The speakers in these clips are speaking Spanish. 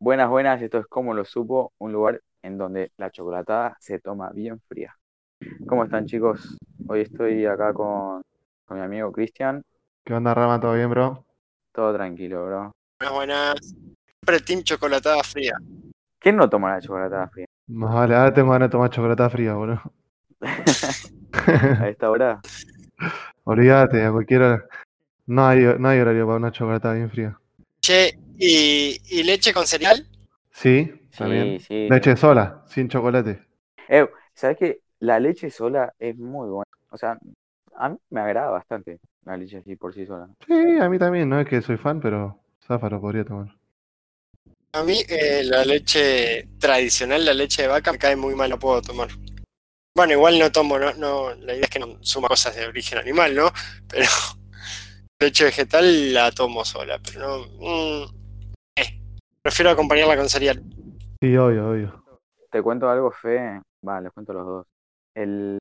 Buenas, buenas, esto es Como lo supo, un lugar en donde la chocolatada se toma bien fría. ¿Cómo están chicos? Hoy estoy acá con, con mi amigo Cristian. ¿Qué onda, Rama? ¿Todo bien, bro? Todo tranquilo, bro. Buenas, buenas. Siempre team chocolatada fría. ¿Quién no toma la chocolatada fría? Más vale, ahora tengo ganas de tomar chocolatada fría, bro. a esta hora. Olvídate, a cualquier hora. No hay, no hay horario para una chocolatada bien fría. ¿Y, y leche con cereal? Sí, Sí, también. sí. Leche sola, sin chocolate. Eh, ¿sabes qué? La leche sola es muy buena. O sea, a mí me agrada bastante la leche así por sí sola. Sí, a mí también, no es que soy fan, pero Zafaro podría tomar. A mí eh, la leche tradicional, la leche de vaca, me cae muy mal, no puedo tomar. Bueno, igual no tomo, no, no, la idea es que no suma cosas de origen animal, ¿no? Pero leche vegetal la tomo sola, pero no... mm, eh, prefiero acompañarla con cereal. Sí, obvio, obvio. Te cuento algo, Fe. Va, les cuento los dos. El,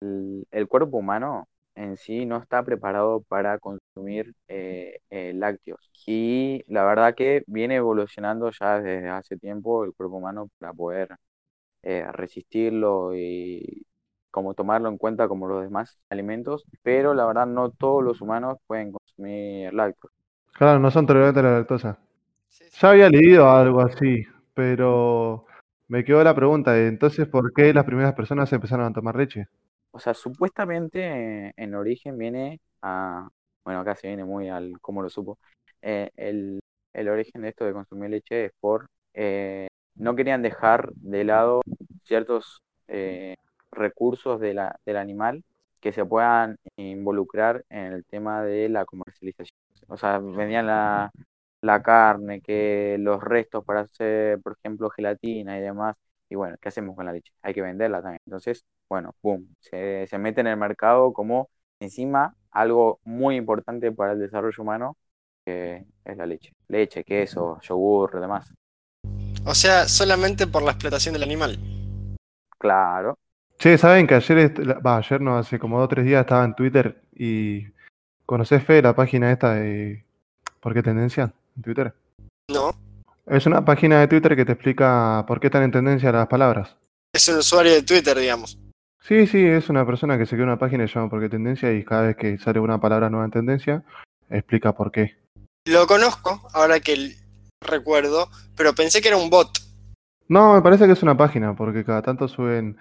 el cuerpo humano en sí no está preparado para consumir eh, eh, lácteos. Y la verdad que viene evolucionando ya desde hace tiempo el cuerpo humano para poder eh, resistirlo y como tomarlo en cuenta como los demás alimentos, pero la verdad no todos los humanos pueden consumir lácteos. Claro, no son tolerantes a la lactosa. Ya había leído algo así, pero me quedó la pregunta, de, entonces, ¿por qué las primeras personas empezaron a tomar leche? O sea, supuestamente eh, en origen viene a, bueno, acá se viene muy al cómo lo supo, eh, el, el origen de esto de consumir leche es por, eh, no querían dejar de lado ciertos eh, recursos de la, del animal que se puedan involucrar en el tema de la comercialización. O sea, vendían la, la carne, que los restos para hacer, por ejemplo, gelatina y demás. Y bueno, ¿qué hacemos con la leche? Hay que venderla también. Entonces, bueno, boom, se, se mete en el mercado como encima algo muy importante para el desarrollo humano, que es la leche. Leche, queso, yogur, demás. O sea, solamente por la explotación del animal. Claro. Che, ¿saben que ayer, ayer no, hace como dos o tres días estaba en Twitter y ¿conocés, Fe, la página esta de ¿Por qué tendencia? En Twitter. No, Es una página de Twitter que te explica por qué están en tendencia las palabras. es un usuario de Twitter, digamos. Sí, sí, es una persona que se crea una página se llama Por qué tendencia y cada vez que sale una palabra nueva en tendencia, explica por qué. Lo conozco, ahora que recuerdo, pero pensé que era un bot. No, me parece que es una página, porque cada tanto suben,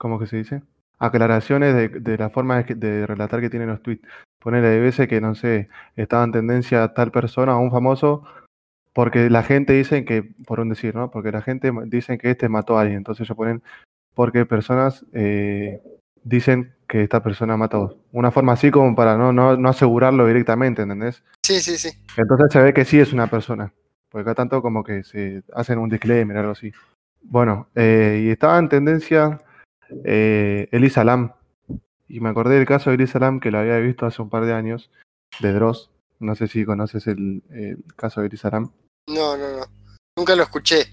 ¿cómo que se dice? Aclaraciones de, de la forma de, relatar que tienen los tweets. Ponerle de veces que, no sé, estaba en tendencia tal persona o un famoso, porque la gente dice que, por un decir, ¿no? Porque la gente dice que este mató a alguien, entonces ellos ponen porque personas eh, dicen que esta persona mató. Una forma así como para no, no, no asegurarlo directamente, ¿entendés? Sí, sí, sí. Entonces se ve que sí es una persona. Porque acá tanto como que se hacen un disclaimer o algo así. Bueno, eh, y estaba en tendencia eh, Elisa Lam. Y me acordé del caso de Elisa Lam que lo había visto hace un par de años, de Dross. No sé si conoces el, el caso de Elisa Lam. No, no, no. Nunca lo escuché.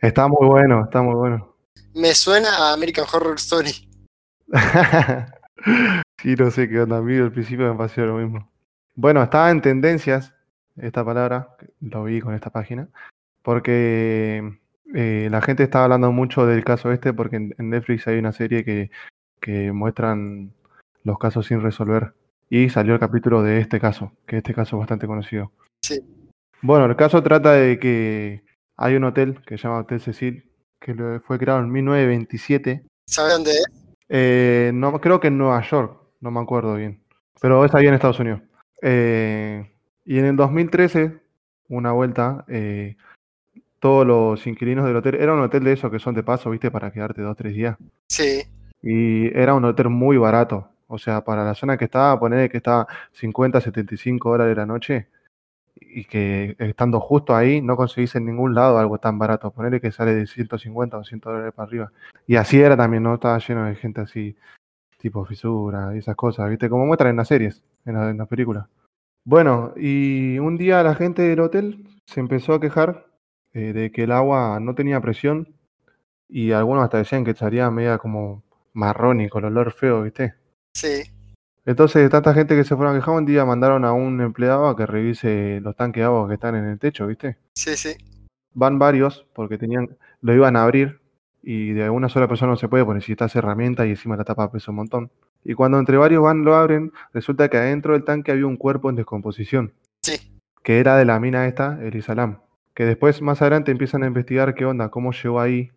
Está muy bueno, está muy bueno. Me suena a American Horror Story. sí, no sé qué onda. A mí al principio me pareció lo mismo. Bueno, estaba en tendencias esta palabra, lo vi con esta página, porque eh, la gente estaba hablando mucho del caso este, porque en, en Netflix hay una serie que, que muestran los casos sin resolver. Y salió el capítulo de este caso, que este caso es bastante conocido. Sí. Bueno, el caso trata de que hay un hotel que se llama Hotel Cecil, que fue creado en 1927 ¿Sabes dónde es? eh, no, creo que en Nueva York, no me acuerdo bien. Pero es ahí en Estados Unidos. Eh, y en el 2013, una vuelta, eh, todos los inquilinos del hotel, era un hotel de esos que son de paso, viste, para quedarte dos, tres días. Sí. Y era un hotel muy barato. O sea, para la zona que estaba, poner que estaba 50, 75 dólares la noche. Y que estando justo ahí, no conseguís en ningún lado algo tan barato. Ponerle que sale de 150 o 100 dólares para arriba. Y así era también, ¿no? Estaba lleno de gente así, tipo fisura y esas cosas, ¿viste? Como muestran en las series, en, la- en las películas. Bueno, y un día la gente del hotel se empezó a quejar eh, de que el agua no tenía presión y algunos hasta decían que salía media como marrón y con olor feo, ¿viste? Sí. Entonces, tanta gente que se fueron a quejar, un día mandaron a un empleado a que revise los tanques de agua que están en el techo, ¿viste? Sí, sí. van varios porque tenían, lo iban a abrir y de una sola persona no se puede porque necesitas herramienta y encima la tapa pesa un montón. Y cuando entre varios van, lo abren, resulta que adentro del tanque había un cuerpo en descomposición. Sí. Que era de la mina esta, el Isalam. Que después, más adelante, empiezan a investigar qué onda, cómo llegó ahí.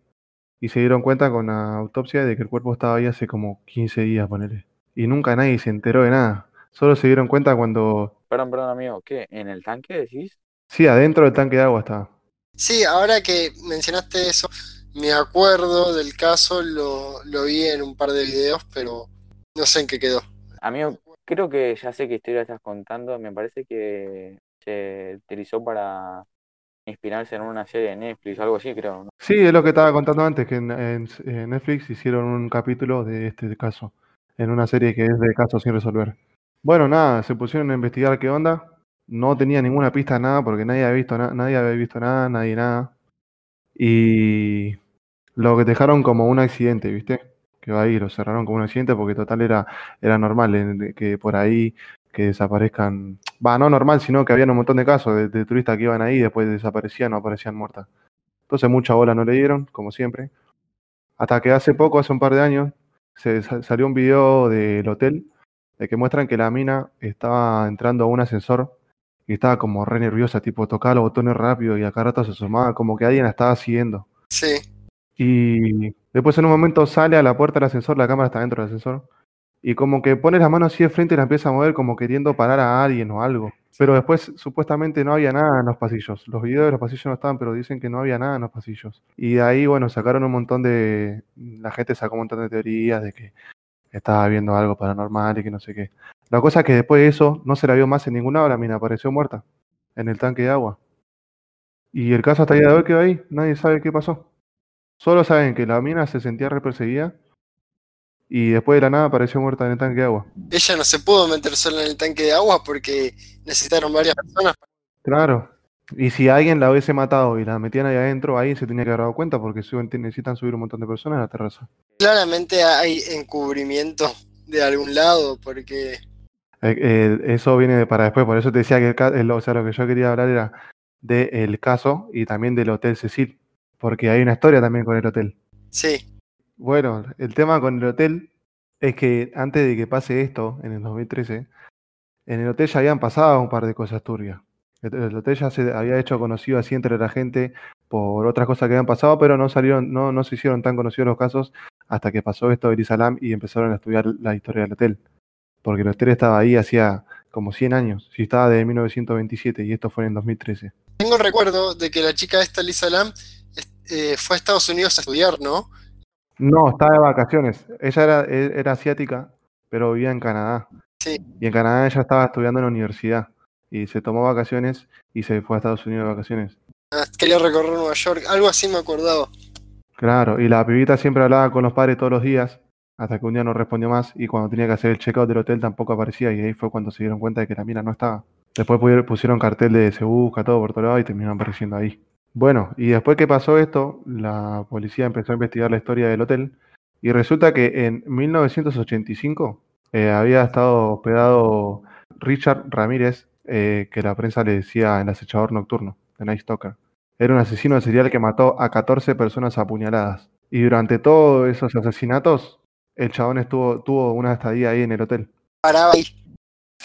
Y se dieron cuenta con la autopsia de que el cuerpo estaba ahí hace como 15 días, ponele. Y nunca nadie se enteró de nada. Solo se dieron cuenta cuando... Perdón, perdón, amigo. ¿Qué? ¿En el tanque decís? Sí, adentro del tanque de agua estaba. Sí, ahora que mencionaste eso, me acuerdo del caso, lo, lo vi en un par de videos, pero no sé en qué quedó. Amigo, creo que ya sé qué historia estás contando. Me parece que se utilizó para inspirarse en una serie de Netflix algo así, creo. Sí, es lo que estaba contando antes, que en, Netflix hicieron un capítulo de este caso, en una serie que es de casos sin resolver. Bueno, nada, se pusieron a investigar qué onda. No tenía ninguna pista nada porque nadie había visto, na- nadie había visto nada, nadie nada. Y lo que dejaron como un accidente, ¿viste? Que va ahí, lo cerraron como un accidente porque total era, era normal que por ahí que desaparezcan. Va, no normal, sino que habían un montón de casos de, de turistas que iban ahí y después desaparecían o aparecían muertas. Entonces mucha bola no le dieron, como siempre. Hasta que hace poco, hace un par de años, se sa- salió un video del hotel de que muestran que la mina estaba entrando a un ascensor y estaba como re nerviosa, tipo tocaba los botones rápido y a cada rato se asomaba, como que alguien la estaba siguiendo. Sí, Y después en un momento sale a la puerta del ascensor, la cámara está dentro del ascensor, y como que pone las manos así de frente y la empieza a mover como queriendo parar a alguien o algo. Pero después supuestamente no había nada en los pasillos. Los videos de los pasillos no estaban, pero dicen que no había nada en los pasillos. Y de ahí, bueno, sacaron un montón de... La gente sacó un montón de teorías de que estaba viendo algo paranormal y que no sé qué. La cosa es que después de eso no se la vio más en ningún lado, la mina apareció muerta en el tanque de agua. Y el caso hasta el día de hoy quedó ahí, nadie sabe qué pasó. Solo saben que la mina se sentía re perseguida y después de la nada apareció muerta en el tanque de agua. ella no se pudo meter sola en el tanque de agua porque necesitaron varias personas. Claro. Y si alguien la hubiese matado y la metían ahí adentro, ahí se tenía que haber dado cuenta porque suben- necesitan subir un montón de personas a la terraza. Claramente hay encubrimiento de algún lado porque Eh, eh, eso viene de para después, por eso te decía que el, el- o sea, lo que yo quería hablar era del caso y también del Hotel Cecil, porque hay una historia también con el hotel. sí, Bueno, el tema con el hotel es que antes de que pase esto, en el 2013, en el hotel ya habían pasado un par de cosas turbias. El, el hotel ya se había hecho conocido así entre la gente por otras cosas que habían pasado, pero no salieron, no, no se hicieron tan conocidos los casos hasta que pasó esto de Elisalam y empezaron a estudiar la historia del hotel. Porque el hotel estaba ahí hacía como 100 años, si estaba desde 1927 y esto fue en el 2013. tengo el recuerdo de que la chica esta, Lisa Lam, eh, fue a Estados Unidos a estudiar, ¿no? No, estaba de vacaciones. Ella era, e- era asiática, pero vivía en Canadá. Sí. Y en Canadá ella estaba estudiando en la universidad. Y se tomó vacaciones y se fue a Estados Unidos de vacaciones. Ah, Quería recorrer Nueva York, algo así me acordaba. Claro, y la pibita siempre hablaba con los padres todos los días, hasta que un día no respondió más. Y cuando tenía que hacer el checkout del hotel tampoco aparecía. Y ahí fue cuando se dieron cuenta de que la mina no estaba. Después pusieron cartel de se busca todo por todo lado y terminaron apareciendo ahí. Bueno, y después que pasó esto, la policía empezó a investigar la historia del hotel. Y resulta que en 1985 eh, había estado hospedado Richard Ramírez, eh, que la prensa le decía el acechador nocturno, The Night Stalker. Era un asesino serial que mató a 14 personas apuñaladas. Y durante todos esos asesinatos, el chabón estuvo, tuvo una estadía ahí en el hotel.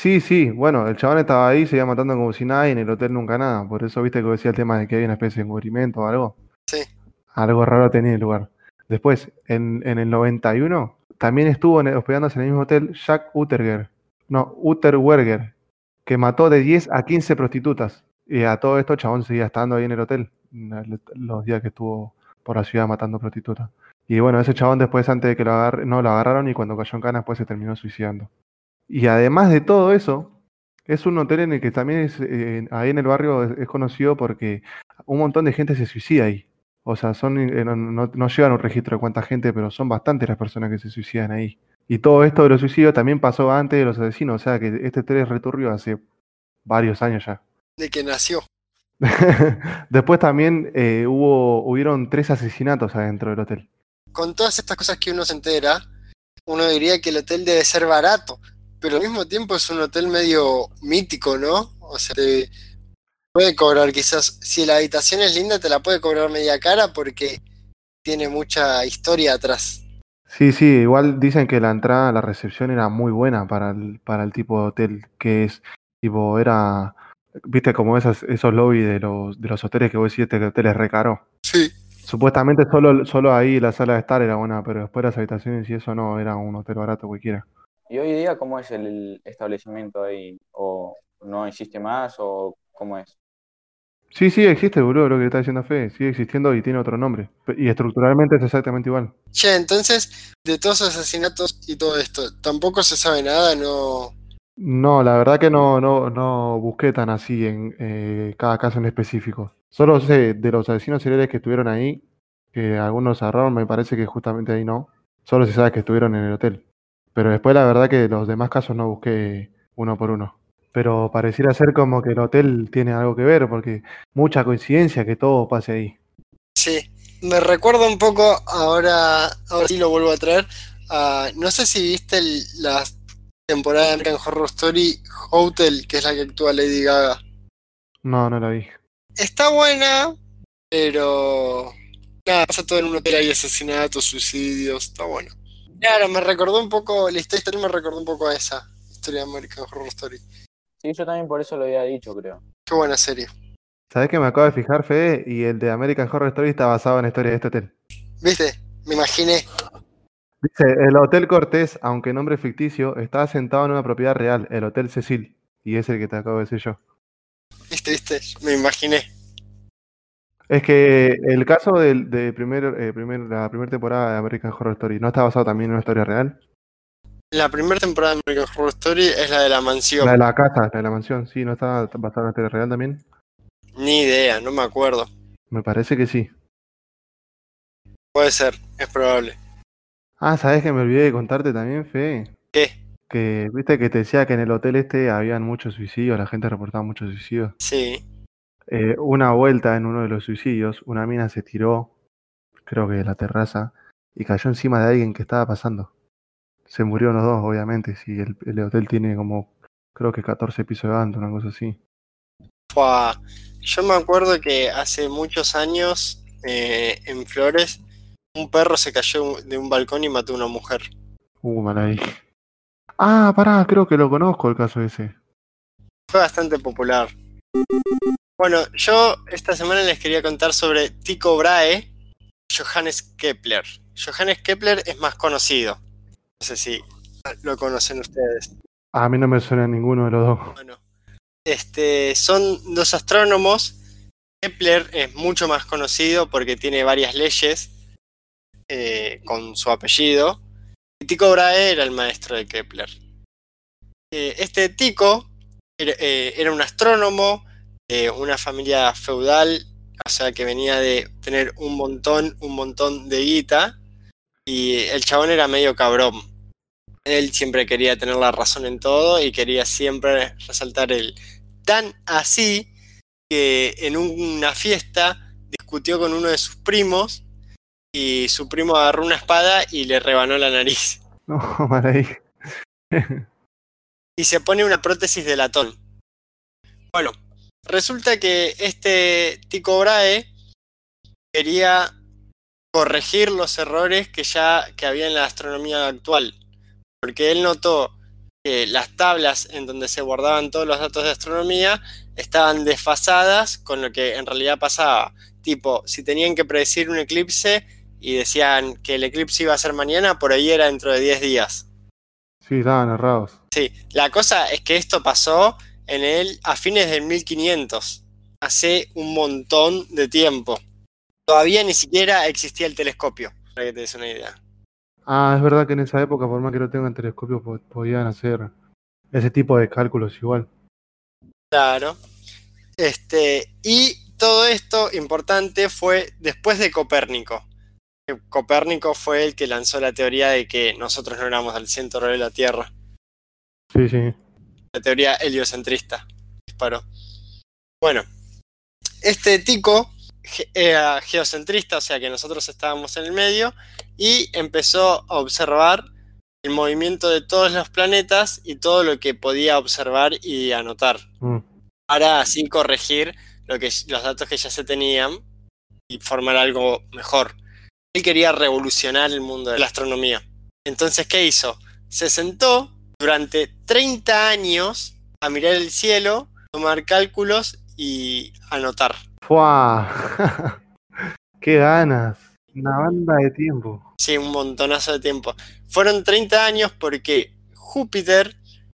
Sí, sí, bueno, el chabón estaba ahí, se iba matando como si nada y en el hotel nunca nada. Por eso viste que decía el tema de que había una especie de encubrimiento o algo. Sí. Algo raro tenía el lugar. Después, en, en el 91, también estuvo en- hospedándose en el mismo hotel Jack Utterger. No, Utterwerger, que mató de 10 a 15 prostitutas. Y a todo esto, chabón seguía estando ahí en el hotel el- los días que estuvo por la ciudad matando prostitutas. Y bueno, ese chabón después, antes de que lo agarren, no, lo agarraron y cuando cayó en cana, después se terminó suicidando. Y además de todo eso, es un hotel en el que también es, eh, ahí en el barrio es, es conocido porque un montón de gente se suicida ahí. O sea, son, eh, no, no- no llevan un registro de cuánta gente, pero son bastantes las personas que se suicidan ahí. Y todo esto de los suicidios también pasó antes de los asesinos, o sea que este hotel es returbio hace varios años ya. de que nació. Después también eh, hubo, hubieron tres asesinatos adentro del hotel. Con todas estas cosas que uno se entera, uno diría que el hotel debe ser barato, pero al mismo tiempo es un hotel medio mítico, ¿no? O sea, te- Puede cobrar quizás, si la habitación es linda, te la puede cobrar media cara porque tiene mucha historia atrás. Sí, sí, igual dicen que la entrada, la recepción era muy buena para el, para el tipo de hotel que es. Tipo, era, viste como esas, esos lobbies de los, de los hoteles que vos decís, este hotel es re caro. Sí. Supuestamente solo, solo ahí la sala de estar era buena, pero después las habitaciones y eso no, era un hotel barato cualquiera. ¿Y hoy día cómo es el establecimiento ahí? ¿O no existe más o cómo es? Sí, sí, existe, boludo, lo que está diciendo Fe. Sigue existiendo y tiene otro nombre. Y estructuralmente es exactamente igual. Che, entonces, de todos los asesinatos y todo esto, tampoco se sabe nada, no. No, la verdad que no, no, no busqué tan así en eh, cada caso en específico. Solo sé de los asesinos seriales que estuvieron ahí, que algunos agarraron, me parece que justamente ahí no. Solo se sabe que estuvieron en el hotel. Pero después la verdad que los demás casos no busqué uno por uno. Pero pareciera ser como que el hotel tiene algo que ver, porque mucha coincidencia que todo pase ahí. Sí. Me recuerda un poco, ahora, ahora sí lo vuelvo a traer. no sé si viste el- la temporada de American Horror Story Hotel, que es la que actúa Lady Gaga. No, no la vi. Está buena, pero. Nada, pasa todo en un hotel, hay asesinatos, suicidios, está bueno. Claro, me recordó un poco, la historia me recordó un poco a esa historia de American Horror Story. Sí, yo también por eso lo había dicho, creo. Qué buena serie. ¿Sabés que me acabo de fijar, Fede? Y el de American Horror Story está basado en la historia de este hotel. ¿Viste? Me imaginé. Dice, el Hotel Cortés, aunque nombre ficticio, está asentado en una propiedad real, el Hotel Cecil. Y es el que te acabo de decir yo. ¿Viste? ¿Viste? Me imaginé. Es que el caso del, de primer, eh, primer- la primera temporada de American Horror Story, ¿no está basado también en una historia real? La primera temporada de American Horror Story es la de la mansión. La de la casa, la de la mansión, sí, ¿no está basada en una historia real también? Ni idea, no me acuerdo. Me parece que sí. Puede ser, es probable. Ah, ¿sabés que me olvidé de contarte también, Fe? ¿Qué? Que, viste que te decía que en el hotel este habían muchos suicidios, la gente reportaba muchos suicidios. Sí. Eh, una vuelta en uno de los suicidios, una mina se tiró, creo que de la terraza, y cayó encima de alguien que estaba pasando. Se murieron los dos, obviamente, si el, el hotel tiene como, creo que 14 pisos de alto, una cosa así. Fua. Yo me acuerdo que hace muchos años eh, en Flores un perro se cayó de un balcón y mató a una mujer. Uh, mal ahí. Ah, pará, creo que lo conozco el caso ese. Fue bastante popular. Bueno, yo esta semana les quería contar sobre Tycho Brahe, Johannes Kepler. Johannes Kepler es más conocido. No sé si lo conocen ustedes. A mí no me suena ninguno de los dos. Bueno, este, son dos astrónomos. Kepler es mucho más conocido porque tiene varias leyes eh, con su apellido. Y Tycho Brahe era el maestro de Kepler. Eh, este Tycho era, eh, era un astrónomo de una familia feudal, o sea que venía de tener un montón, un montón de guita. Y el chabón era medio cabrón. Él siempre quería tener la razón en todo y quería siempre resaltar el tan así que en una fiesta discutió con uno de sus primos y su primo agarró una espada y le rebanó la nariz. No, ahí. Y se pone una prótesis de latón. Bueno, resulta que este Tycho Brahe quería corregir los errores que ya que había en la astronomía actual. Porque él notó que las tablas en donde se guardaban todos los datos de astronomía estaban desfasadas con lo que en realidad pasaba. Tipo, si tenían que predecir un eclipse y decían que el eclipse iba a ser mañana, por ahí era dentro de 10 días. Sí, estaban errados. Sí, la cosa es que esto pasó en el, a fines del 1500, hace un montón de tiempo. Todavía ni siquiera existía el telescopio, para que te des una idea. Ah, es verdad que en esa época, por más que no tengan telescopios, po- podían hacer ese tipo de cálculos igual. Claro. Este, y todo esto importante fue después de Copérnico. Copérnico fue el que lanzó la teoría de que nosotros no éramos al centro de la Tierra. Sí, sí. La teoría heliocentrista. Disparó. Bueno, este tico era geocentrista, o sea que nosotros estábamos en el medio, y empezó a observar el movimiento de todos los planetas y todo lo que podía observar y anotar. Mm. para así corregir lo que, los datos que ya se tenían y formar algo mejor. Él quería revolucionar el mundo de la astronomía. Entonces, ¿qué hizo? Se sentó durante 30 años a mirar el cielo, tomar cálculos y anotar. ¡Fua! ¡Qué ganas! Una banda de tiempo. Sí, un montonazo de tiempo. Fueron 30 años porque Júpiter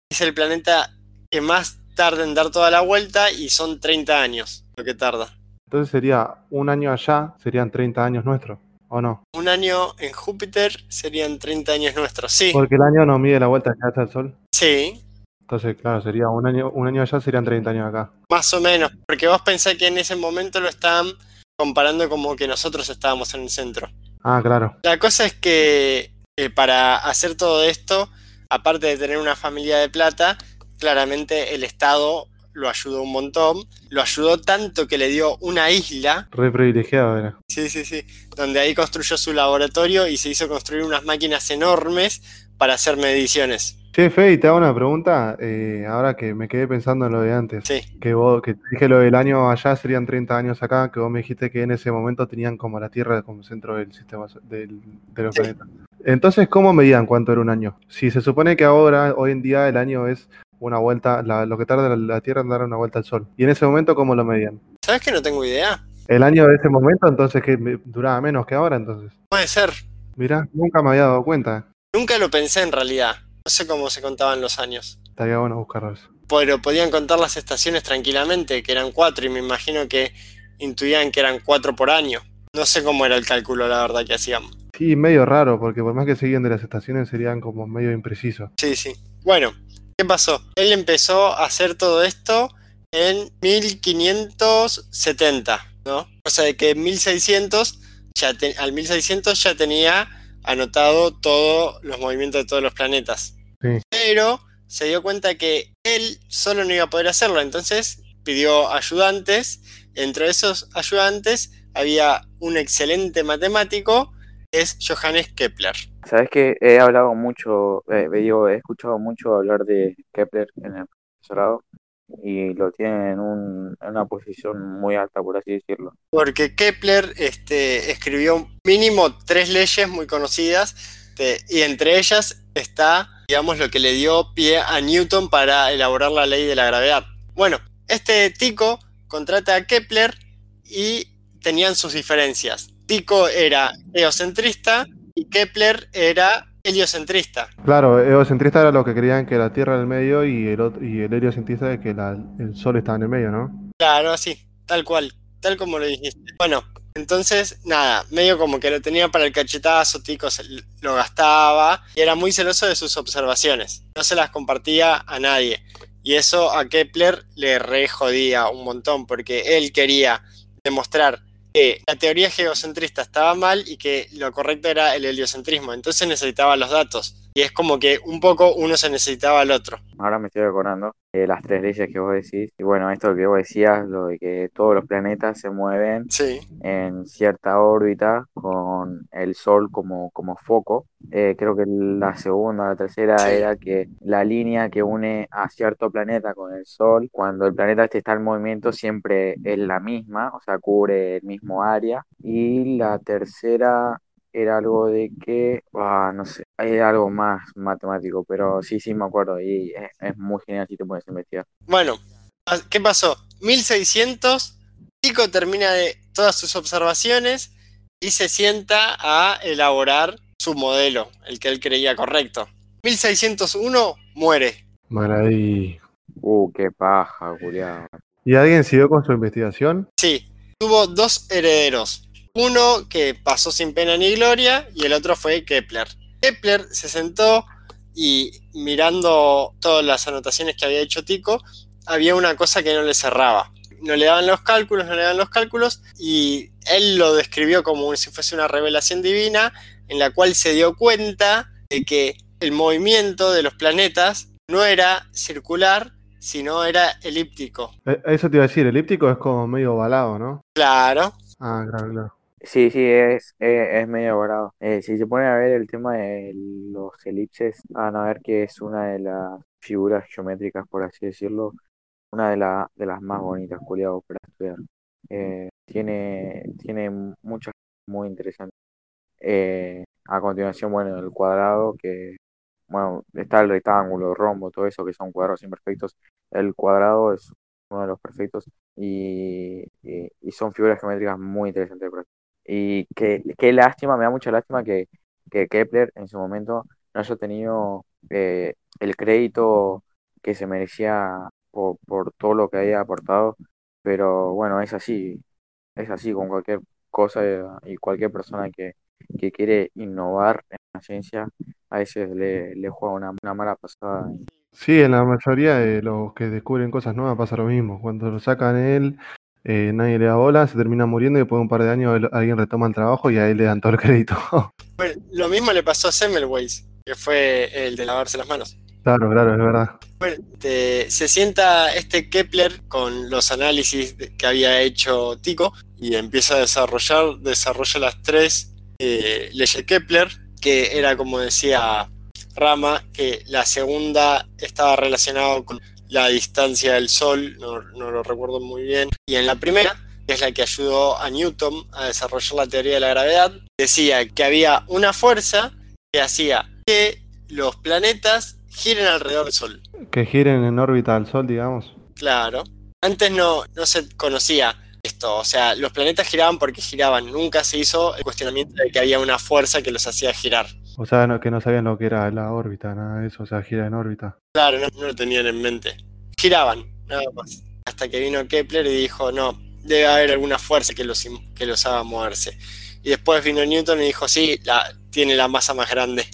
es el planeta que más tarda en dar toda la vuelta y son 30 años lo que tarda. Entonces sería un año allá, serían 30 años nuestros, ¿o no? Un año en Júpiter serían 30 años nuestros, sí. Porque el año no mide la vuelta que hace el Sol. Sí, Entonces, claro, sería un año, un año allá serían 30 años acá. más o menos. Porque vos pensás que en ese momento lo estaban comparando como que nosotros estábamos en el centro. Ah, claro. La cosa es que eh, para hacer todo esto, aparte de tener una familia de plata, claramente el Estado lo ayudó un montón. Lo ayudó tanto que le dio una isla, Re privilegiado era. sí, sí, sí, donde ahí construyó su laboratorio y se hizo construir unas máquinas enormes para hacer mediciones. Che, Fede, te hago una pregunta, eh, ahora que me quedé pensando en lo de antes. Sí, Que vos, que te dije lo del año allá serían 30 años acá, que vos me dijiste que en ese momento tenían como la Tierra como centro del sistema del, de los Sí. planetas. Entonces, ¿cómo medían cuánto era un año? Si se supone que ahora, hoy en día, el año es una vuelta, la- lo que tarda la, Tierra en dar una vuelta al Sol. Y en ese momento, ¿cómo lo medían? ¿sabes que no tengo idea? El año de ese momento, entonces, que duraba menos que ahora, entonces. Puede ser. Mirá, nunca me había dado cuenta. Nunca lo pensé en realidad. No sé cómo se contaban los años. Estaría bueno buscarlo eso. Pero podían contar las estaciones tranquilamente, que eran cuatro, y me imagino que intuían que eran cuatro por año. No sé cómo era el cálculo, la verdad, que hacían. Sí, medio raro, porque por más que seguían de las estaciones, serían como medio imprecisos. Sí, sí. Bueno, ¿qué pasó? Él empezó a hacer todo esto en 1570, ¿no? O sea, de que en 1600, ya te- al 1600 ya tenía anotado todos los movimientos de todos los planetas. Sí. Pero se dio cuenta que él solo no iba a poder hacerlo, entonces pidió ayudantes. Entre esos ayudantes había un excelente matemático, es Johannes Kepler. Sabes que he hablado mucho, eh, he escuchado mucho hablar de Kepler en el profesorado y lo tienen en, un- en una posición muy alta, por así decirlo. Porque Kepler este, escribió mínimo tres leyes muy conocidas este, y entre ellas está, digamos, lo que le dio pie a Newton para elaborar la ley de la gravedad. Bueno, este Tico contrata a Kepler y tenían sus diferencias. Tico era eocentrista y Kepler era heliocentrista. Claro, eocentrista era lo que creían que la Tierra era el medio y el, otro, y el heliocentrista es que la- el Sol estaba en el medio, ¿no? Claro, así, tal cual, tal como lo dijiste. Bueno, entonces, nada, medio como que lo tenía para el cachetazo, Tico se- lo gastaba y era muy celoso de sus observaciones. No se las compartía a nadie. Y eso a Kepler le re jodía un montón, porque él quería demostrar que la teoría geocentrista estaba mal y que lo correcto era el heliocentrismo. Entonces necesitaba los datos. Y es como que un poco uno se necesitaba al otro. Ahora me estoy acordando de las tres leyes que vos decís. Y bueno, esto que vos decías, lo de que todos los planetas se mueven Sí, en cierta órbita con el Sol como, como foco. Eh, creo que la segunda, la tercera Sí. era que la línea que une a cierto planeta con el Sol, cuando el planeta este está en movimiento, siempre es la misma, o sea, cubre el mismo área. Y la tercera era algo de que, ah, no sé, hay algo más matemático, pero sí, sí me acuerdo y es, es muy genial si te puedes investigar. Bueno, ¿qué pasó? 1600, Tico termina de todas sus observaciones y se sienta a elaborar su modelo, el que él creía correcto. 1601 muere. Maravilla. Uh, qué paja, Julián. ¿Y alguien siguió con su investigación? Sí, tuvo dos herederos. Uno que pasó sin pena ni gloria y el otro fue Kepler. Kepler se sentó y mirando todas las anotaciones que había hecho Tico, había una cosa que no le cerraba. No le daban los cálculos, no le daban los cálculos y él lo describió como si fuese una revelación divina en la cual se dio cuenta de que el movimiento de los planetas no era circular, sino era elíptico. Eh, Eso te iba a decir, elíptico es como medio ovalado, ¿no? Claro, Ah, claro, claro. Sí, sí, es, es, es medio dorado. Eh, si se pone a ver el tema de los elipses, van a ver que es una de las figuras geométricas, por así decirlo, una de, la, de las más bonitas, culiado, para estudiar. Eh, tiene, tiene muchas muy interesantes. Eh, a continuación, bueno, el cuadrado, que bueno, está el rectángulo, rombo, todo eso que son cuadrados imperfectos. El cuadrado es uno de los perfectos y, y, son figuras geométricas muy interesantes. Y qué, qué lástima, me da mucha lástima que, que Kepler en su momento no haya tenido eh, el crédito que se merecía por, por todo lo que había aportado, pero bueno, es así, es así con cualquier cosa y cualquier persona que, que quiere innovar en la ciencia, a veces le, le juega una, una, mala pasada. Sí, en la mayoría de los que descubren cosas nuevas pasa lo mismo. Cuando lo sacan él, eh, nadie le da bola, se termina muriendo y después de un par de años alguien retoma el trabajo y a él le dan todo el crédito. Bueno, lo mismo le pasó a Semmelweis, que fue el de lavarse las manos. Claro, claro, es verdad. Bueno, se sienta este Kepler con los análisis que había hecho Tico y empieza a desarrollar, desarrolla las tres eh, leyes Kepler, que era como decía Rama, que la segunda estaba relacionada con la distancia del Sol, no, no lo recuerdo muy bien, y en la primera, que es la que ayudó a Newton a desarrollar la teoría de la gravedad, decía que había una fuerza que hacía que los planetas giren alrededor del Sol. Que giren en órbita al Sol, digamos. Claro. Antes no, no se conocía esto, o sea, los planetas giraban porque giraban, nunca se hizo el cuestionamiento de que había una fuerza que los hacía girar. O sea, no, que no sabían lo que era la órbita, nada de eso, o sea, gira en órbita. Claro, no, lo tenían en mente. Giraban, nada más. Hasta que vino Kepler y dijo, no, debe haber alguna fuerza que los, que los haga moverse. Y después vino Newton y dijo, sí, la, tiene la masa más grande.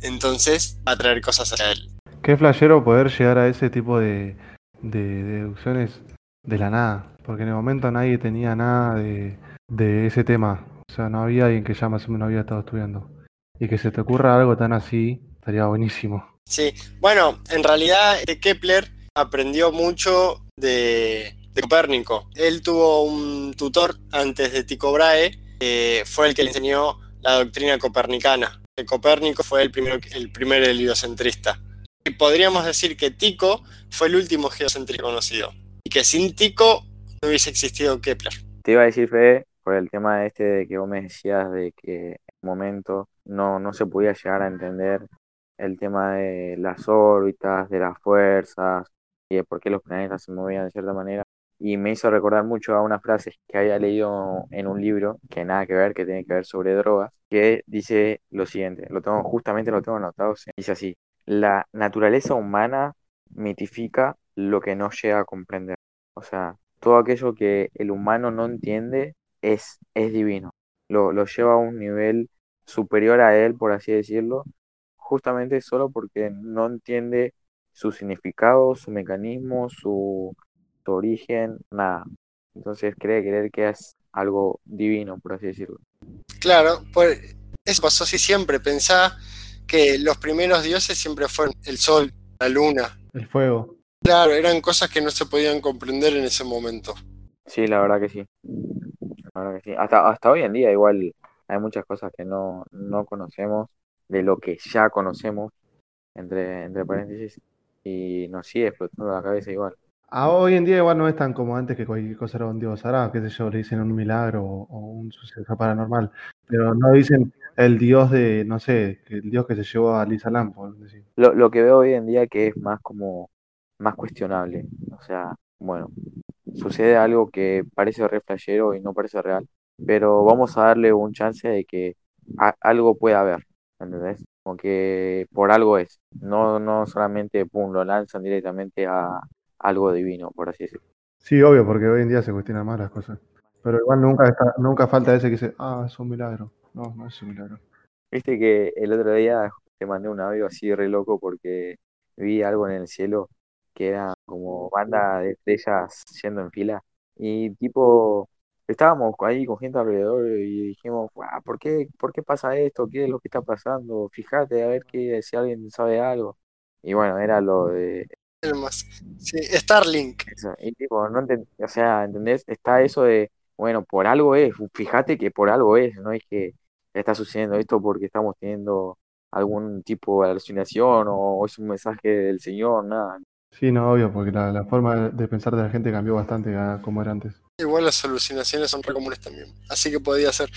Entonces va a traer cosas a él. Qué flashero poder llegar a ese tipo de, de deducciones de la nada. Porque en el momento nadie tenía nada de, de ese tema. O sea, no había alguien que ya más o menos había estado estudiando. Y que se te ocurra algo tan así, estaría buenísimo. Sí, bueno, en realidad Kepler aprendió mucho de, de Copérnico. Él tuvo un tutor antes de Tycho Brahe, que fue el que le enseñó la doctrina copernicana. Copérnico fue el, primero, el primer heliocentrista. Y podríamos decir que Tycho fue el último geocentrista conocido. Y que sin Tycho no hubiese existido Kepler. Te iba a decir, Fede, por el tema este de que vos me decías de que momento no, no se podía llegar a entender el tema de las órbitas, de las fuerzas y de por qué los planetas se movían de cierta manera. Y me hizo recordar mucho a una frase que había leído en un libro que nada que ver, que tiene que ver sobre drogas, que dice lo siguiente, lo tengo, justamente lo tengo anotado, dice así, la naturaleza humana mitifica lo que no llega a comprender. O sea, todo aquello que el humano no entiende es, es divino. Lo, lo lleva a un nivel superior a él, por así decirlo, justamente solo porque no entiende su significado, su mecanismo, su, su origen, nada. Entonces cree creer que es algo divino, por así decirlo. Claro, pues eso pasó así siempre. Pensaba que los primeros dioses siempre fueron el sol, la luna. El fuego. Claro, eran cosas que no se podían comprender en ese momento. Sí, la verdad que sí. La verdad que sí. Hasta, hasta hoy en día igual hay muchas cosas que no, no conocemos de lo que ya conocemos, entre, entre paréntesis, y nos sigue explotando la cabeza igual. Ah, hoy en día igual no es tan como antes que cualquier cosa era un dios ahora, qué sé yo, le dicen un milagro o, un suceso paranormal, pero no dicen el dios de, no sé, el dios que se llevó a Lisa Lam, decir. Lo, lo que veo hoy en día que es más como, más cuestionable, o sea, bueno, sucede algo que parece re flashero y no parece real, pero vamos a darle un chance de que algo pueda haber, ¿entendés? Como que por algo es, no, no solamente, pum, lo lanzan directamente a, algo divino, por así decirlo. Sí, obvio, porque hoy en día se cuestionan más las cosas. Pero igual nunca, nunca falta ese que dice, ah, es un milagro. No, no es un milagro. Viste que el otro día te mandé un audio así re loco porque vi algo en el cielo que era como banda de estrellas yendo en fila. Y tipo, estábamos ahí con gente alrededor y dijimos, ¿por qué, ¿por qué pasa esto? ¿Qué es lo que está pasando? Fíjate a ver que, si alguien sabe algo. Y bueno, era lo de Sí, Starlink. Y tipo, no o sea, ¿entendés? Está eso de, bueno, por algo es, fíjate que por algo es, no es que está sucediendo esto porque estamos teniendo algún tipo de alucinación o es un mensaje del Señor, nada. Sí, no, obvio, porque la, la forma de pensar de la gente cambió bastante a como era antes. Igual las alucinaciones son re comunes también. Así que podía ser.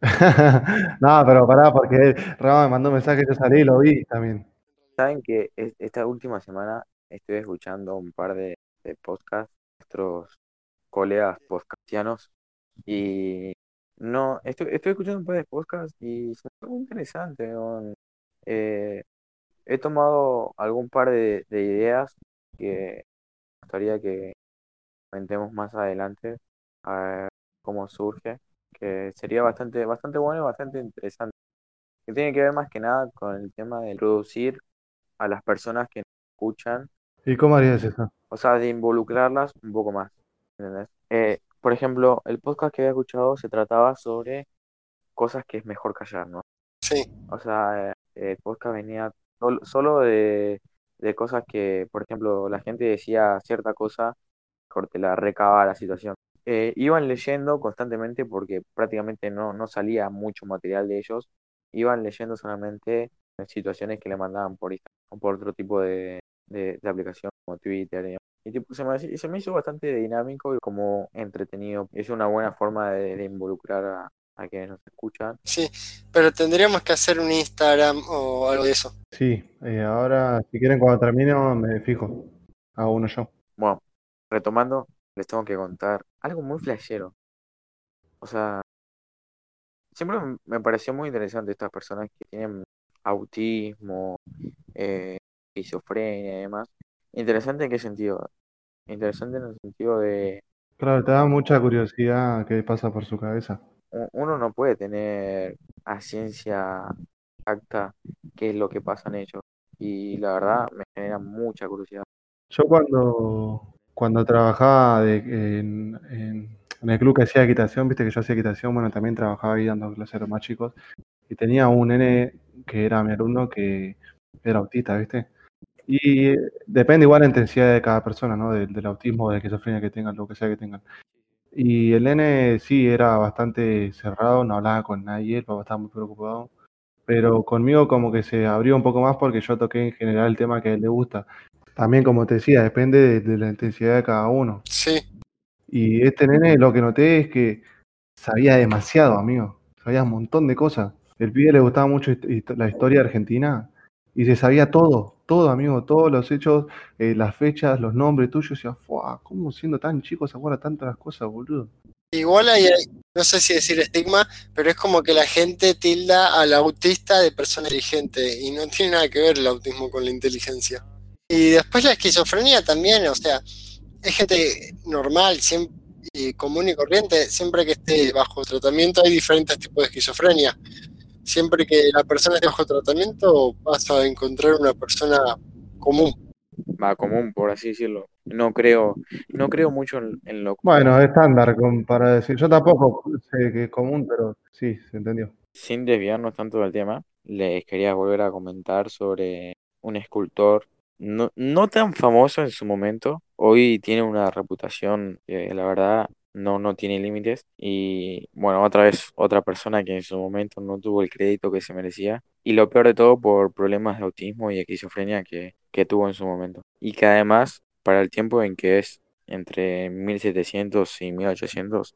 no, pero pará, porque Rama me mandó un mensaje, yo salí y lo vi también. Saben que es- esta última semana estoy escuchando un par de, de podcasts, nuestros colegas podcastianos, y no, estoy, estoy escuchando un par de podcasts y fue muy interesante. weón. Eh, he tomado algún par de, de ideas que me gustaría que comentemos más adelante, a ver cómo surge, que sería bastante, bastante bueno y bastante interesante. Que tiene que ver más que nada con el tema de producir a las personas que nos escuchan, ¿Y cómo harías eso? o sea, de involucrarlas un poco más. ¿entendés? Eh, por ejemplo, el podcast que había escuchado se trataba sobre cosas que es mejor callar, ¿no? Sí, O sea, eh, el podcast venía solo de, de cosas que, por ejemplo, la gente decía cierta cosa, corte la recaba la situación. Eh, iban leyendo constantemente porque prácticamente no, no salía mucho material de ellos, iban leyendo solamente situaciones que le mandaban por Instagram o por otro tipo de, de, aplicación como Twitter. digamos. Y tipo, se me, se hizo bastante dinámico y como entretenido. Es una buena forma de, de involucrar a, a quienes nos escuchan. sí. Pero tendríamos que hacer un Instagram o algo de eso. Sí, eh, ahora, si quieren, cuando termino, me fijo. Hago uno yo. Bueno, retomando, les tengo que contar algo muy flashero. O sea, siempre me- pareció muy interesante estas personas que tienen autismo, eh, esquizofrenia y demás. ¿Interesante en qué sentido? Interesante en el sentido de Claro, te da mucha curiosidad qué pasa por su cabeza. Uno no puede tener a ciencia exacta qué es lo que pasa en ellos. Y la verdad me genera mucha curiosidad. Yo cuando, cuando trabajaba de- en, en- en el club que hacía equitación, viste que yo hacía equitación, bueno, también trabajaba ahí dando clases a los más chicos. Y tenía un nene que era mi alumno que era autista, ¿viste? Y eh, depende igual la intensidad de cada persona, ¿no? Del, del autismo, de la esquizofrenia que tengan, lo que sea que tengan. Y el nene sí era bastante cerrado, no hablaba con nadie, el papá estaba muy preocupado. Pero conmigo como que se abrió un poco más porque yo toqué en general el tema que a él le gusta. También, como te decía, depende de, de la intensidad de cada uno. Sí, Y este nene lo que noté es que sabía demasiado, amigo. Sabía un montón de cosas. El pibe le gustaba mucho la historia argentina y se sabía todo, todo, amigo, todos los hechos, eh, las fechas, los nombres tuyos. Y decía, "Fua, ¿cómo siendo tan chico se acuerda las cosas, boludo? igual hay, no sé si decir estigma, pero es como que la gente tilda al autista de persona inteligente y no tiene nada que ver el autismo con la inteligencia. Y después la esquizofrenia también, o sea, es gente normal, y común y corriente, siempre que esté bajo tratamiento hay diferentes tipos de esquizofrenia. Siempre que la persona esté bajo tratamiento vas a encontrar una persona común. Va común, por así decirlo. No creo, no creo mucho en, en lo Bueno, es estándar con- para decir. Yo tampoco sé que es común, pero sí, se entendió. Sin desviarnos tanto del tema, les quería volver a comentar sobre un escultor no, no tan famoso en su momento. Hoy tiene una reputación que la verdad no, no tiene límites. Y bueno, otra vez otra persona que en su momento no tuvo el crédito que se merecía. Y lo peor de todo por problemas de autismo y esquizofrenia que, que tuvo en su momento. Y que además, para el tiempo en que es entre 1700 y 1800,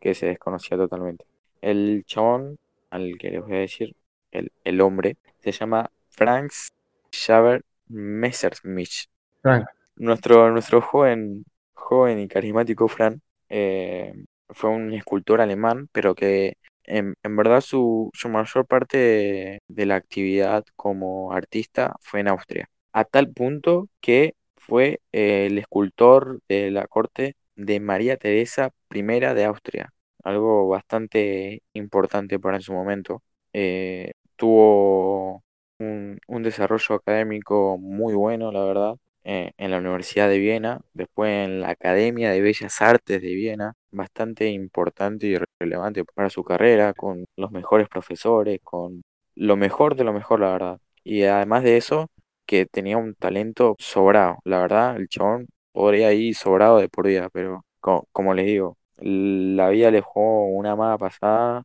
que se desconocía totalmente. El chabón al que les voy a decir, el, el hombre, se llama Franz Xaver Messerschmitt. Frank, Nuestro, nuestro joven, joven y carismático Fran eh, fue un escultor alemán, pero que en, verdad su, su mayor parte de, la actividad como artista fue en Austria. A tal punto que fue el escultor de la corte de María Teresa I de Austria algo bastante importante para su momento. Eh, tuvo un, un desarrollo académico muy bueno, la verdad, eh, en la Universidad de Viena, después en la Academia de Bellas Artes de Viena, bastante importante y relevante para su carrera, con los mejores profesores, con lo mejor de lo mejor, la verdad. Y además de eso, que tenía un talento sobrado, la verdad, el chabón podría ir sobrado de por vida, pero co- como les digo, la vida le jugó una mala pasada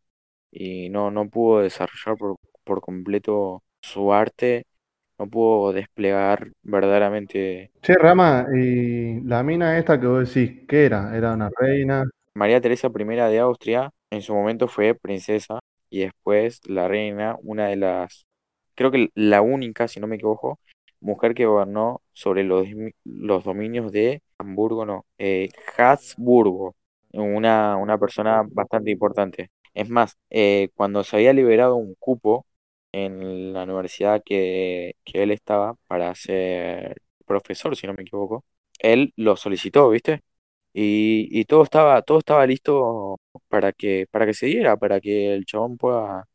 y no, no pudo desarrollar por, por completo su arte no pudo desplegar verdaderamente. Che, Rama, y la mina esta que vos decís, ¿qué era? ¿Era una reina? María Teresa I de Austria en su momento fue princesa y después la reina, una de las, creo que la única, si no me equivoco, mujer que gobernó sobre los, los dominios de Hamburgo, no, eh, Habsburgo, una, una persona bastante importante. Es más, eh, cuando se había liberado un cupo en la universidad que, que él estaba para ser profesor, si no me equivoco, él lo solicitó, ¿viste? Y, y todo estaba, todo estaba listo para que, para que se diera, para que el chabón pueda,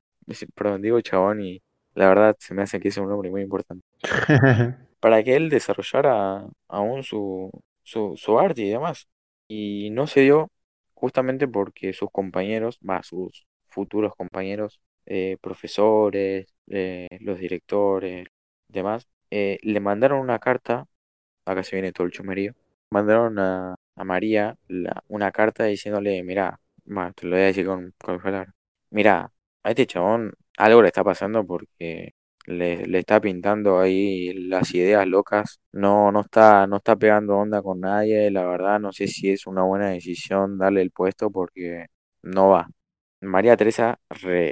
perdón, digo chabón y la verdad se me hace que es un nombre muy importante, para que él desarrollara aún su, su, su arte y demás. Y no se dio justamente porque sus compañeros, va, sus futuros compañeros, eh, profesores, eh, los directores, demás, eh, le mandaron una carta, acá se viene todo el chumerío, mandaron a, María una carta diciéndole, mira, te lo voy a decir con, con palabras, mira, a este chabón algo le está pasando porque le, le, está pintando ahí las ideas locas, no, no está, no está pegando onda con nadie, la verdad no sé si es una buena decisión darle el puesto porque no va. María Teresa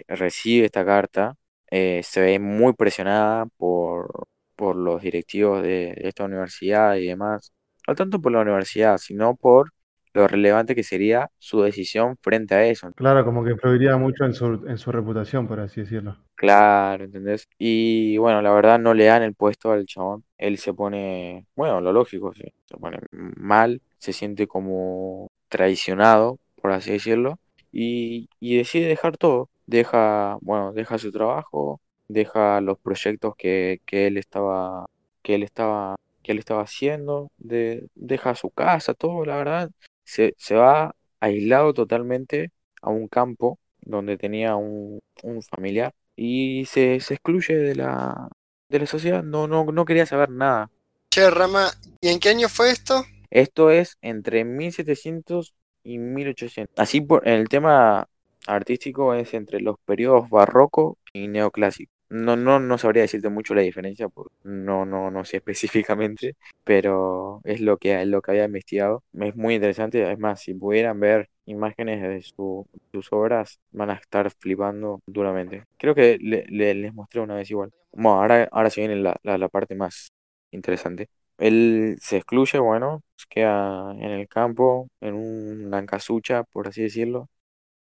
recibe esta carta, eh, se ve muy presionada por, por los directivos de, de esta universidad y demás, no tanto por la universidad, sino por lo relevante que sería su decisión frente a eso. Claro, como que influiría mucho en su, en su reputación, por así decirlo. Claro, ¿entendés? Y bueno, la verdad no le dan el puesto al chabón. Él se pone, bueno, lo lógico, se, se pone mal, se siente como traicionado, por así decirlo, y, y decide dejar todo. Deja, bueno, deja su trabajo, deja los proyectos que, que él estaba, que él estaba, que él estaba haciendo, de, deja su casa, todo, la verdad, se, se va aislado totalmente a un campo donde tenía un, un familiar y se, se excluye de la, de la sociedad, no, no, no quería saber nada. Che, Rama, ¿y en qué año fue esto? Esto es entre 1700 y 1800. Así por el tema artístico es entre los periodos barroco y neoclásico. No, no, no sabría decirte mucho la diferencia, porque no, no, no sé específicamente, pero es lo que, lo que había investigado. Es muy interesante, es más, si pudieran ver imágenes de su, sus obras, van a estar flipando duramente. Creo que le, le, les mostré una vez igual. Bueno, ahora, ahora se viene la, la parte más interesante. Él se excluye, bueno, se queda en el campo, en una casucha, por así decirlo,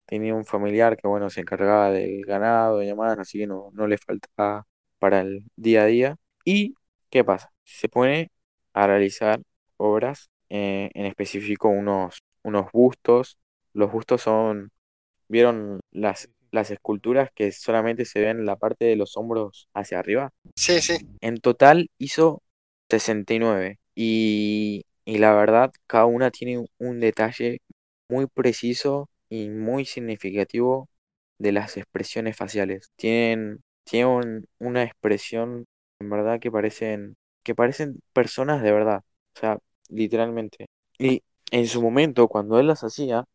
tenía un familiar que, bueno, se encargaba del ganado y demás, así que no, no le faltaba para el día a día. ¿Y qué pasa? Se pone a realizar obras, eh, en específico unos, unos bustos. Los bustos son, ¿vieron las, las esculturas que solamente se ven la parte de los hombros hacia arriba? Sí, sí. En total hizo 69 y, y la verdad, cada una tiene un detalle muy preciso y muy significativo de las expresiones faciales. Tienen, tienen una expresión en verdad que parecen, que parecen personas de verdad, o sea, literalmente. Y en su momento, cuando él las hacía,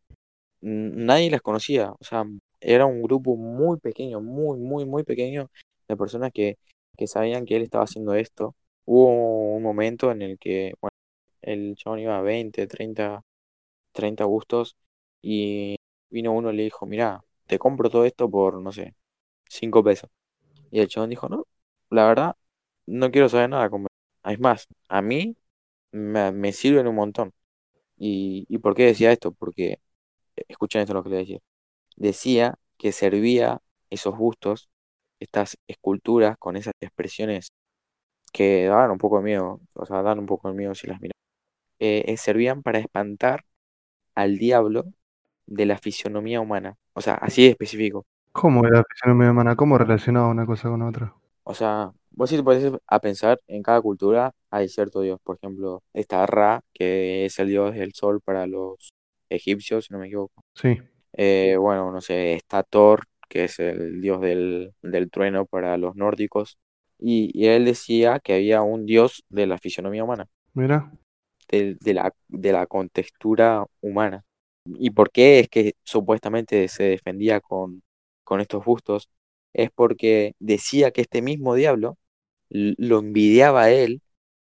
nadie las conocía, o sea, era un grupo muy pequeño, muy, muy, muy pequeño de personas que, que sabían que él estaba haciendo esto. Hubo un momento en el que, el chabón iba a 20, 30, 30 gustos y vino uno y le dijo, mira, te compro todo esto por, no sé, 5 pesos. Y el chabón dijo, no, la verdad, no quiero saber nada. Es más, a mí me, me sirven un montón. ¿Y, ¿Y por qué decía esto? Porque, escuchen esto lo que le decía. Decía que servía esos gustos, estas esculturas con esas expresiones que daban un poco de miedo, o sea, dan un poco de miedo si las miras, eh, eh, servían para espantar al diablo de la fisionomía humana. O sea, así de específico. ¿Cómo de la fisionomía humana? ¿Cómo relacionaba una cosa con otra? O sea, vos sí te podés a pensar, en cada cultura hay cierto dios. Por ejemplo, está Ra, que es el dios del sol para los egipcios, si no me equivoco. Sí. Eh, bueno, no sé, está Thor, que es el dios del, del trueno para los nórdicos. Y, y, él decía que había un dios de la fisionomía humana. Mira. De, de, la, de la contextura humana. ¿Y por qué es que supuestamente se defendía con, con estos bustos? Es porque decía que este mismo diablo lo envidiaba a él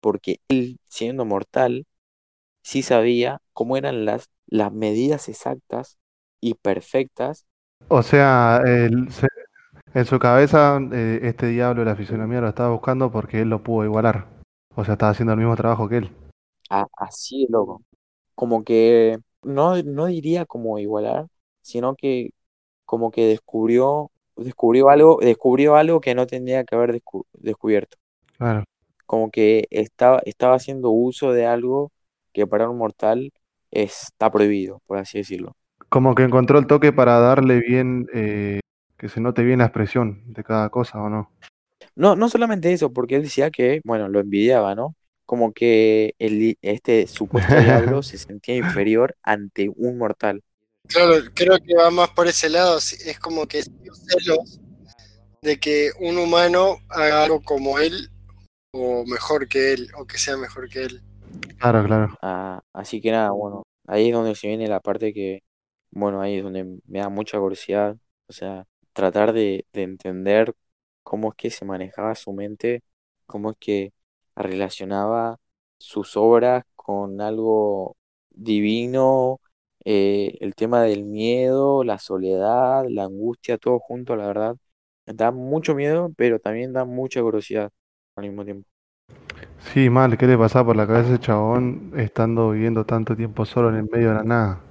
porque él, siendo mortal, sí sabía cómo eran las, las medidas exactas y perfectas. O sea, se- en su cabeza eh, este diablo de la fisonomía lo estaba buscando porque él lo pudo igualar. O sea, estaba haciendo el mismo trabajo que él. así loco. Como que no, no diría como igualar, sino que como que descubrió, descubrió algo, descubrió algo que no tendría que haber descu- descubierto. Claro. Como que estaba, estaba haciendo uso de algo que para un mortal está prohibido, por así decirlo. Como que encontró el toque para darle bien, eh, que se note bien la expresión de cada cosa, ¿o no? No, no solamente eso, porque él decía que, bueno, lo envidiaba, ¿no? Como que el, este supuesto diablo se sentía inferior ante un mortal. Claro, creo que va más por ese lado. Es como que celos de que un humano haga algo como él, o mejor que él, o que sea mejor que él. Claro, claro. Ah, así que nada, bueno, ahí es donde se viene la parte que, bueno, ahí es donde me da mucha curiosidad, o sea, tratar de, de entender cómo es que se manejaba su mente, cómo es que relacionaba sus obras con algo divino, eh, el tema del miedo, la soledad, la angustia, todo junto, la verdad. Da mucho miedo, pero también da mucha curiosidad al mismo tiempo. Sí, mal, ¿qué le pasaba por la cabeza a ese chabón estando viviendo tanto tiempo solo en el medio de la nada?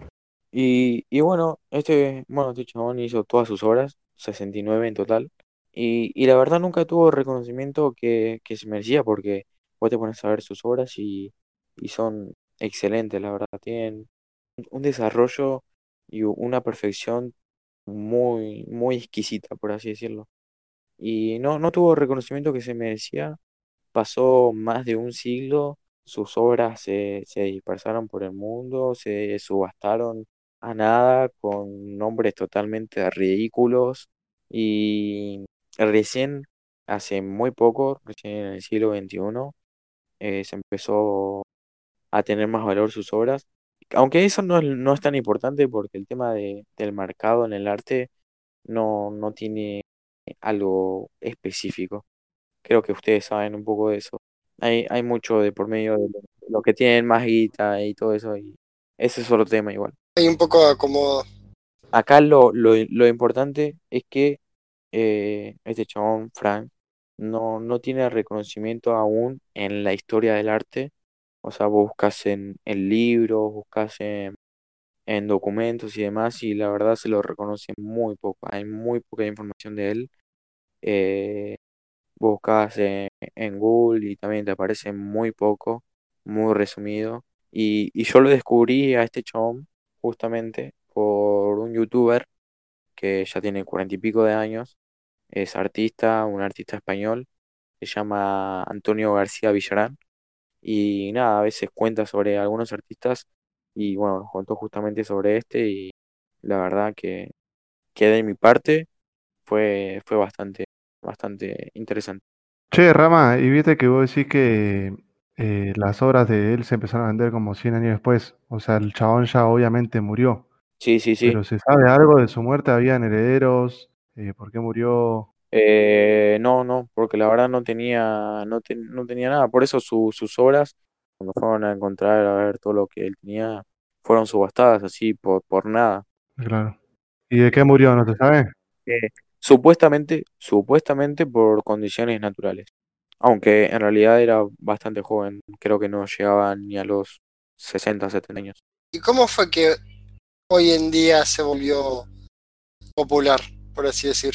Y, y bueno, este, bueno, este chabón hizo todas sus obras, 69 en total, y, y la verdad nunca tuvo reconocimiento que, que se merecía, porque vos te pones a ver sus obras y, y son excelentes, la verdad, tienen un desarrollo y una perfección muy, muy exquisita, por así decirlo. Y no, no tuvo reconocimiento que se merecía, pasó más de un siglo, sus obras se, se dispersaron por el mundo, se subastaron a nada con nombres totalmente ridículos y recién, hace muy poco, recién en el siglo XXI, eh, se empezó a tener más valor sus obras. Aunque eso no es, no es tan importante porque el tema de, del mercado en el arte no, no tiene algo específico. Creo que ustedes saben un poco de eso. Hay, hay mucho de por medio de lo- los que tienen más guita y todo eso, y ese es otro tema igual. Hay un poco acomodo. Acá lo, lo, lo importante es que eh, este chabón, Frank, no, no tiene reconocimiento aún en la historia del arte. O sea, buscas en, en libros, buscas en, en documentos y demás, y la verdad se lo reconoce muy poco. Hay muy poca información de él. Eh, buscas en, en Google y también te aparece muy poco, muy resumido. Y, y yo lo descubrí a este chabón justamente por un youtuber que ya tiene cuarenta y pico de años, es artista, un artista español, se llama Antonio García Villarán, y nada, a veces cuenta sobre algunos artistas, y bueno, nos contó justamente sobre este, y la verdad que, que de mi parte fue, fue bastante, bastante interesante. Che, Rama, y viste que vos decís que eh, las obras de él se empezaron a vender como 100 años después. O sea, el chabón ya obviamente murió. Sí, sí, sí. Pero ¿se sabe algo de su muerte? ¿Habían herederos? Eh, ¿por qué murió? Eh, no, no, porque la verdad no tenía, no, te- no tenía nada. Por eso su- sus obras, cuando fueron a encontrar a ver todo lo que él tenía, fueron subastadas así por, por nada. Claro. ¿Y de qué murió? ¿No se sabe? Eh, supuestamente, supuestamente por condiciones naturales. Aunque en realidad era bastante joven, creo que no llegaba ni a los 60, 70 años. ¿Y cómo fue que hoy en día se volvió popular, por así decir?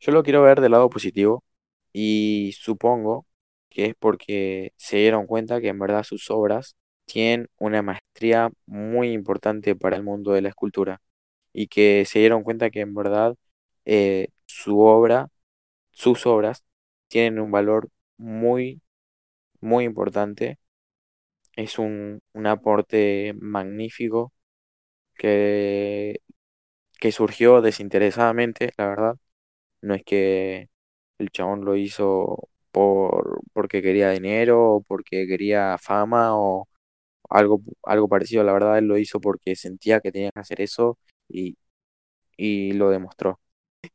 Yo lo quiero ver del lado positivo y supongo que es porque se dieron cuenta que en verdad sus obras tienen una maestría muy importante para el mundo de la escultura y que se dieron cuenta que en verdad eh, su obra, sus obras tienen un valor muy, muy importante. Es un, un aporte magnífico que, que surgió desinteresadamente, la verdad. No es que el chabón lo hizo por, porque quería dinero o porque quería fama o algo, algo parecido. La verdad, él lo hizo porque sentía que tenía que hacer eso y, y lo demostró.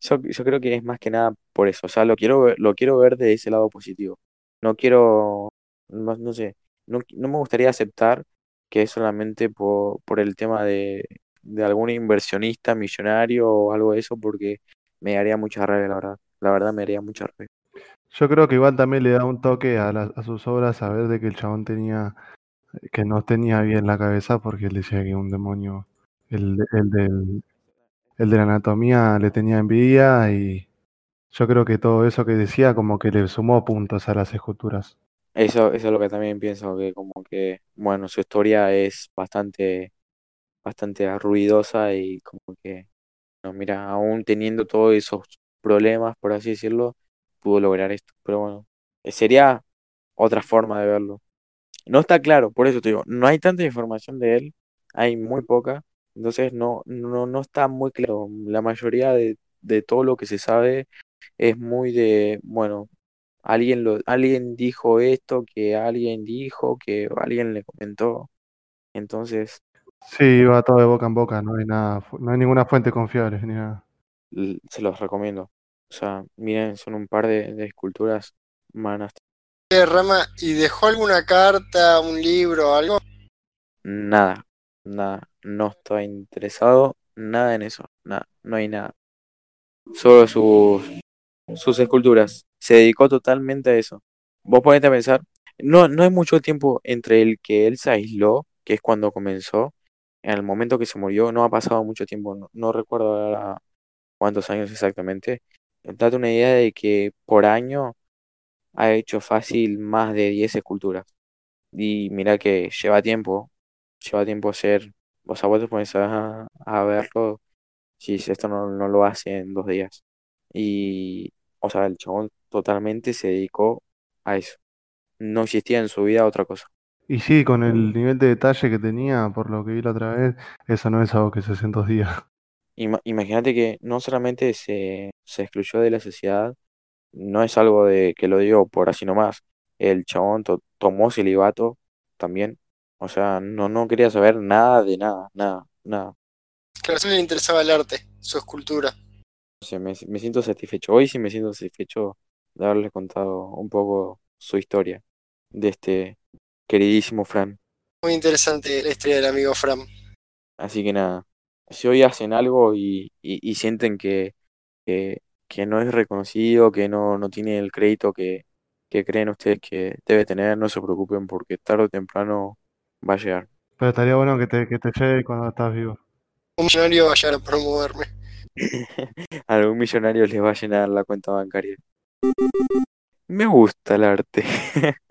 Yo, yo creo que es más que nada por eso. O sea, lo quiero lo quiero ver de ese lado positivo. No quiero, no, no sé, no, no me gustaría aceptar que es solamente por, por el tema de, de algún inversionista millonario o algo de eso, porque me haría mucha rabia, la verdad. La verdad me haría mucha rabia. Yo creo que igual también le da un toque a, las- a sus obras saber de que el chabón tenía, que no tenía bien la cabeza porque él decía que un demonio, el, de- el del, el de la anatomía le tenía envidia y yo creo que todo eso que decía como que le sumó puntos a las esculturas. Eso, eso es lo que también pienso, que como que, bueno, su historia es bastante, bastante ruidosa y como que, no, mira, aún teniendo todos esos problemas, por así decirlo, pudo lograr esto. Pero bueno, eh, sería otra forma de verlo. No está claro, por eso te digo, no hay tanta información de él, hay muy poca, entonces no, no, no está muy claro. La mayoría de, de todo lo que se sabe es muy de, bueno, alguien lo, alguien dijo esto, que alguien dijo, que alguien le comentó. Entonces, Sí, va todo de boca en boca, no hay nada, no hay ninguna fuente confiable ni nada. se los recomiendo. O sea, miren, son un par de, de esculturas manas. Eh, Rama, ¿y dejó alguna carta, un libro, algo? Nada, nada, no estoy interesado, nada en eso, nada, no hay nada. Solo sus, sus esculturas. Se dedicó totalmente a eso. Vos ponete a pensar, no, no hay mucho tiempo entre el que él se aisló, que es cuando comenzó, en el momento que se murió, no ha pasado mucho tiempo, no, recuerdo ahora cuántos años exactamente. Date una idea de que por año ha hecho fácil más de 10 esculturas. Y mira que lleva tiempo, lleva tiempo hacer, o sea, vos te pones a, a verlo, si esto no, no lo hace en dos días. Y, o sea, el chabón totalmente se dedicó a eso. No existía en su vida otra cosa. Y sí, con el nivel de detalle que tenía, por lo que vi la otra vez, eso no es algo que se hace en dos días. Ima- Imagínate que no solamente se, se excluyó de la sociedad, no es algo de que lo digo por así nomás. El chabón to- tomó celibato también. O sea, no, no quería saber nada de nada, nada, nada. Que a solo le interesaba el arte, su escultura. O sea, me, me siento satisfecho. Hoy sí me siento satisfecho de haberles contado un poco su historia de este queridísimo Fran. Muy interesante la historia del amigo Fram. Así que nada, si hoy hacen algo y, y, y sienten que, que, que no es reconocido, que no, no tiene el crédito que, que creen ustedes que debe tener, no se preocupen porque tarde o temprano va a llegar. Pero estaría bueno que te, que te llegue cuando estás vivo. Un millonario va a llegar a promoverme. Algún millonario les va a llenar la cuenta bancaria. Me gusta el arte.